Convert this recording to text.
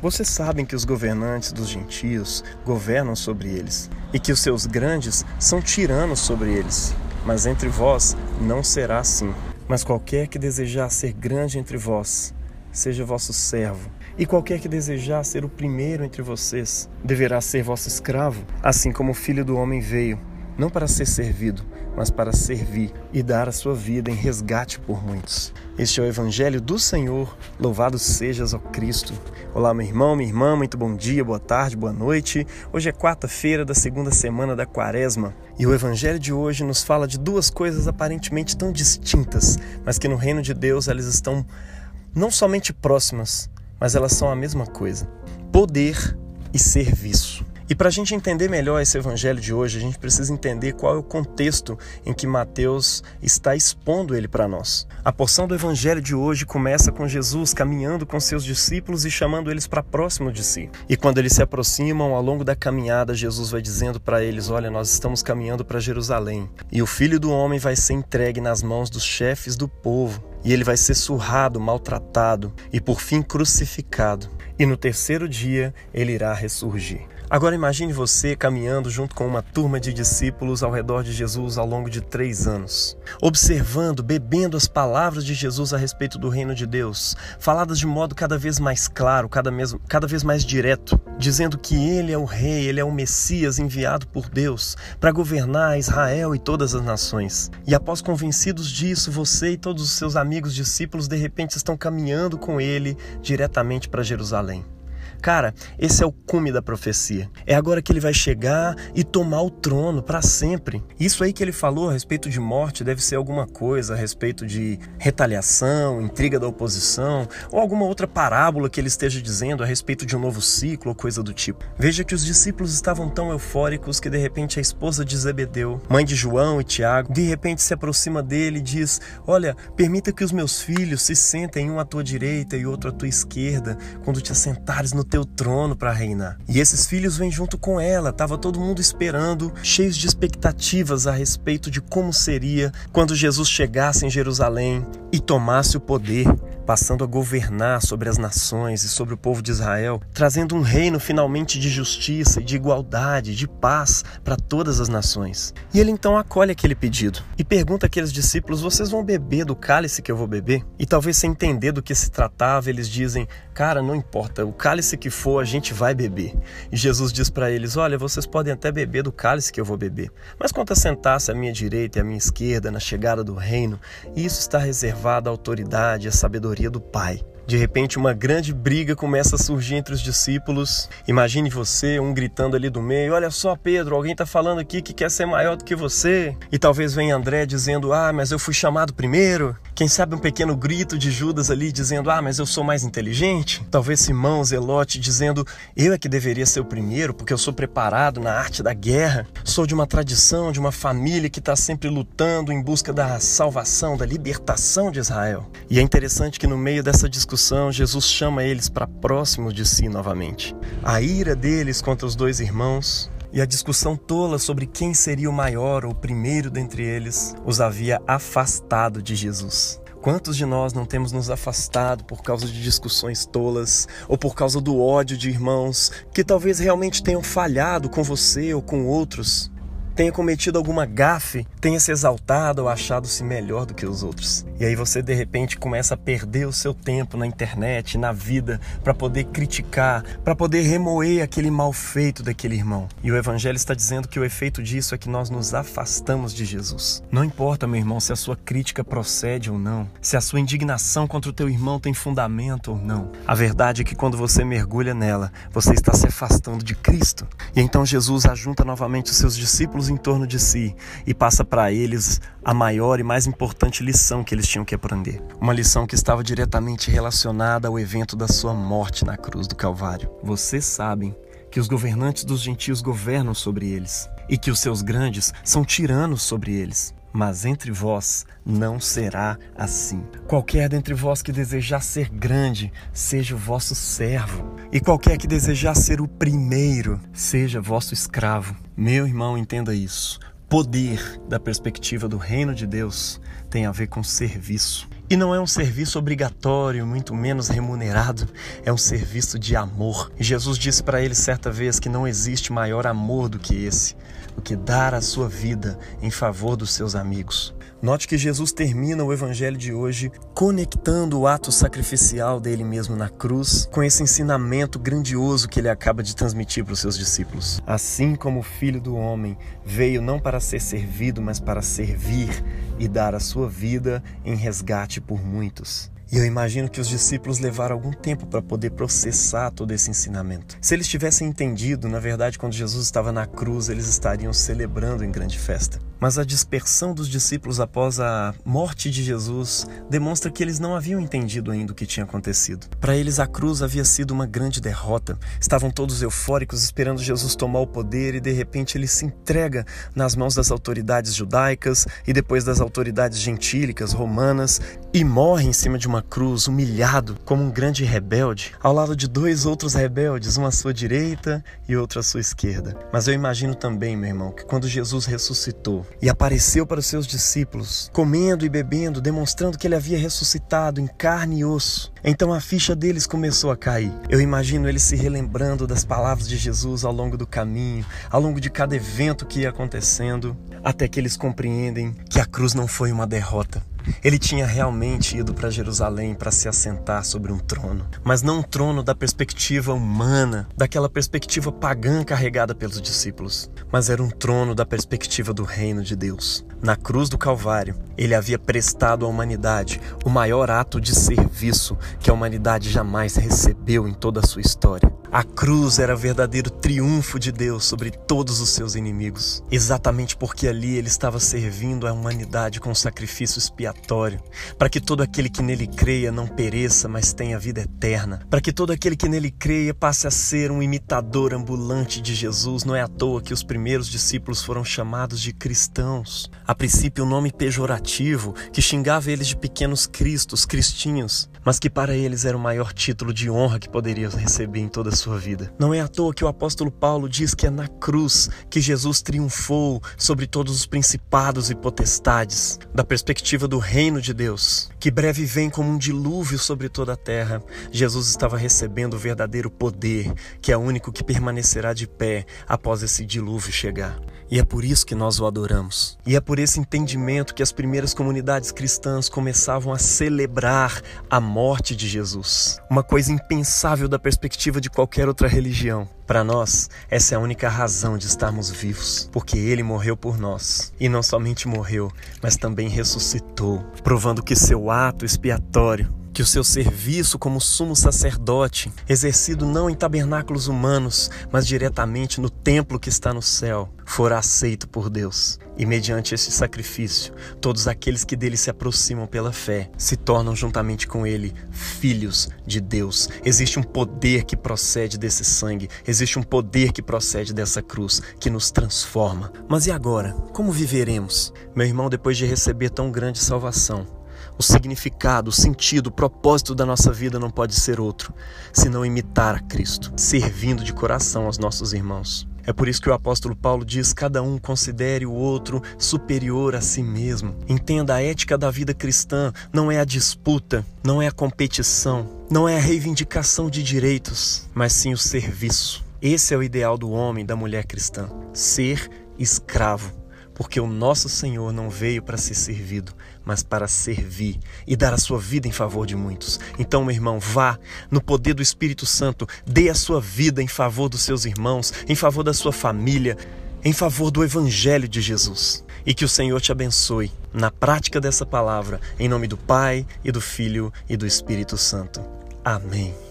Vocês sabem que os governantes dos gentios governam sobre eles, e que os seus grandes são tiranos sobre eles. Mas entre vós não será assim. Mas qualquer que desejar ser grande entre vós, seja vosso servo. E qualquer que desejar ser o primeiro entre vocês, deverá ser vosso escravo, assim como o filho do homem veio, não para ser servido, mas para servir e dar a sua vida em resgate por muitos. Este é o Evangelho do Senhor, louvado sejas ao Cristo. Olá, meu irmão, minha irmã, muito bom dia, boa tarde, boa noite. Hoje é quarta-feira da segunda semana da Quaresma e o Evangelho de hoje nos fala de duas coisas aparentemente tão distintas, mas que no reino de Deus elas estão não somente próximas, mas elas são a mesma coisa: poder e serviço. E para a gente entender melhor esse evangelho de hoje, a gente precisa entender qual é o contexto em que Mateus está expondo ele para nós. A porção do evangelho de hoje começa com Jesus caminhando com seus discípulos e chamando eles para próximo de si. E quando eles se aproximam ao longo da caminhada, Jesus vai dizendo para eles: Olha, nós estamos caminhando para Jerusalém e o filho do homem vai ser entregue nas mãos dos chefes do povo e ele vai ser surrado, maltratado e por fim crucificado. E no terceiro dia ele irá ressurgir. Agora imagine você caminhando junto com uma turma de discípulos ao redor de Jesus ao longo de três anos, observando, bebendo as palavras de Jesus a respeito do reino de Deus, faladas de modo cada vez mais claro, cada, mesmo, cada vez mais direto, dizendo que Ele é o Rei, Ele é o Messias enviado por Deus para governar Israel e todas as nações. E após convencidos disso, você e todos os seus amigos discípulos de repente estão caminhando com Ele diretamente para Jerusalém. Cara, esse é o cume da profecia. É agora que ele vai chegar e tomar o trono para sempre. Isso aí que ele falou a respeito de morte deve ser alguma coisa a respeito de retaliação, intriga da oposição, ou alguma outra parábola que ele esteja dizendo a respeito de um novo ciclo ou coisa do tipo. Veja que os discípulos estavam tão eufóricos que de repente a esposa de Zebedeu, mãe de João e Tiago, de repente se aproxima dele e diz: Olha, permita que os meus filhos se sentem um à tua direita e outro à tua esquerda, quando te assentares no teu trono para reinar. E esses filhos vêm junto com ela. Tava todo mundo esperando, cheios de expectativas a respeito de como seria quando Jesus chegasse em Jerusalém e tomasse o poder passando a governar sobre as nações e sobre o povo de Israel, trazendo um reino finalmente de justiça de igualdade, de paz para todas as nações. E ele então acolhe aquele pedido e pergunta àqueles discípulos: Vocês vão beber do cálice que eu vou beber? E talvez sem entender do que se tratava, eles dizem: Cara, não importa, o cálice que for, a gente vai beber. E Jesus diz para eles: Olha, vocês podem até beber do cálice que eu vou beber, mas quanto a sentar-se à minha direita e à minha esquerda na chegada do reino, isso está reservado à autoridade e à sabedoria do Pai. De repente, uma grande briga começa a surgir entre os discípulos. Imagine você, um gritando ali do meio: Olha só, Pedro, alguém está falando aqui que quer ser maior do que você. E talvez venha André dizendo: Ah, mas eu fui chamado primeiro. Quem sabe um pequeno grito de Judas ali dizendo: Ah, mas eu sou mais inteligente. Talvez Simão Zelote dizendo: Eu é que deveria ser o primeiro porque eu sou preparado na arte da guerra. Sou de uma tradição, de uma família que está sempre lutando em busca da salvação, da libertação de Israel. E é interessante que no meio dessa discussão, discussão, Jesus chama eles para próximo de si novamente. A ira deles contra os dois irmãos e a discussão tola sobre quem seria o maior ou o primeiro dentre eles os havia afastado de Jesus. Quantos de nós não temos nos afastado por causa de discussões tolas ou por causa do ódio de irmãos que talvez realmente tenham falhado com você ou com outros? Tenha cometido alguma gafe, tenha se exaltado ou achado-se melhor do que os outros. E aí você de repente começa a perder o seu tempo na internet, na vida, para poder criticar, para poder remoer aquele mal feito daquele irmão. E o evangelho está dizendo que o efeito disso é que nós nos afastamos de Jesus. Não importa, meu irmão, se a sua crítica procede ou não, se a sua indignação contra o teu irmão tem fundamento ou não. A verdade é que quando você mergulha nela, você está se afastando de Cristo. E então Jesus ajunta novamente os seus discípulos em torno de si e passa para eles a maior e mais importante lição que eles tinham que aprender. Uma lição que estava diretamente relacionada ao evento da sua morte na cruz do Calvário. Vocês sabem que os governantes dos gentios governam sobre eles e que os seus grandes são tiranos sobre eles. Mas entre vós não será assim. Qualquer dentre vós que desejar ser grande, seja o vosso servo. E qualquer que desejar ser o primeiro, seja vosso escravo. Meu irmão, entenda isso. Poder, da perspectiva do reino de Deus, tem a ver com serviço. E não é um serviço obrigatório, muito menos remunerado, é um serviço de amor. Jesus disse para ele certa vez que não existe maior amor do que esse, do que dar a sua vida em favor dos seus amigos. Note que Jesus termina o evangelho de hoje conectando o ato sacrificial dele mesmo na cruz com esse ensinamento grandioso que ele acaba de transmitir para os seus discípulos. Assim como o filho do homem veio não para ser servido, mas para servir e dar a sua vida em resgate por muitos. E eu imagino que os discípulos levaram algum tempo para poder processar todo esse ensinamento. Se eles tivessem entendido, na verdade, quando Jesus estava na cruz, eles estariam celebrando em grande festa. Mas a dispersão dos discípulos após a morte de Jesus demonstra que eles não haviam entendido ainda o que tinha acontecido. Para eles, a cruz havia sido uma grande derrota. Estavam todos eufóricos esperando Jesus tomar o poder e de repente ele se entrega nas mãos das autoridades judaicas e depois das autoridades gentílicas romanas e morre em cima de uma cruz, humilhado como um grande rebelde, ao lado de dois outros rebeldes, um à sua direita e outro à sua esquerda. Mas eu imagino também, meu irmão, que quando Jesus ressuscitou e apareceu para os seus discípulos, comendo e bebendo, demonstrando que ele havia ressuscitado em carne e osso, então a ficha deles começou a cair. Eu imagino eles se relembrando das palavras de Jesus ao longo do caminho, ao longo de cada evento que ia acontecendo, até que eles compreendem que a cruz não foi uma derrota, ele tinha realmente ido para Jerusalém para se assentar sobre um trono, mas não um trono da perspectiva humana, daquela perspectiva pagã carregada pelos discípulos, mas era um trono da perspectiva do reino de Deus. Na cruz do Calvário, ele havia prestado à humanidade o maior ato de serviço que a humanidade jamais recebeu em toda a sua história. A cruz era verdadeiro triunfo de Deus sobre todos os seus inimigos, exatamente porque ali ele estava servindo a humanidade com sacrifício expiatório, para que todo aquele que nele creia não pereça, mas tenha vida eterna, para que todo aquele que nele creia passe a ser um imitador ambulante de Jesus. Não é à toa que os primeiros discípulos foram chamados de cristãos. A princípio, um nome pejorativo que xingava eles de pequenos cristos, cristinhos, mas que para eles era o maior título de honra que poderiam receber em toda a sua vida. Não é à toa que o apóstolo Paulo diz que é na cruz que Jesus triunfou sobre todos os principados e potestades, da perspectiva do reino de Deus, que breve vem como um dilúvio sobre toda a terra. Jesus estava recebendo o verdadeiro poder, que é o único que permanecerá de pé após esse dilúvio chegar. E é por isso que nós o adoramos. E é por esse entendimento que as primeiras comunidades cristãs começavam a celebrar a morte de Jesus. Uma coisa impensável da perspectiva de qualquer outra religião. Para nós, essa é a única razão de estarmos vivos, porque ele morreu por nós. E não somente morreu, mas também ressuscitou, provando que seu ato expiatório que o seu serviço como sumo sacerdote, exercido não em tabernáculos humanos, mas diretamente no templo que está no céu, fora aceito por Deus. E mediante esse sacrifício, todos aqueles que dele se aproximam pela fé se tornam juntamente com ele filhos de Deus. Existe um poder que procede desse sangue, existe um poder que procede dessa cruz que nos transforma. Mas e agora? Como viveremos? Meu irmão, depois de receber tão grande salvação, o significado, o sentido, o propósito da nossa vida não pode ser outro, senão imitar a Cristo, servindo de coração aos nossos irmãos. É por isso que o apóstolo Paulo diz: cada um considere o outro superior a si mesmo. Entenda a ética da vida cristã não é a disputa, não é a competição, não é a reivindicação de direitos, mas sim o serviço. Esse é o ideal do homem, da mulher cristã: ser escravo porque o nosso Senhor não veio para ser servido, mas para servir e dar a sua vida em favor de muitos. Então, meu irmão, vá no poder do Espírito Santo, dê a sua vida em favor dos seus irmãos, em favor da sua família, em favor do Evangelho de Jesus. E que o Senhor te abençoe na prática dessa palavra, em nome do Pai e do Filho e do Espírito Santo. Amém.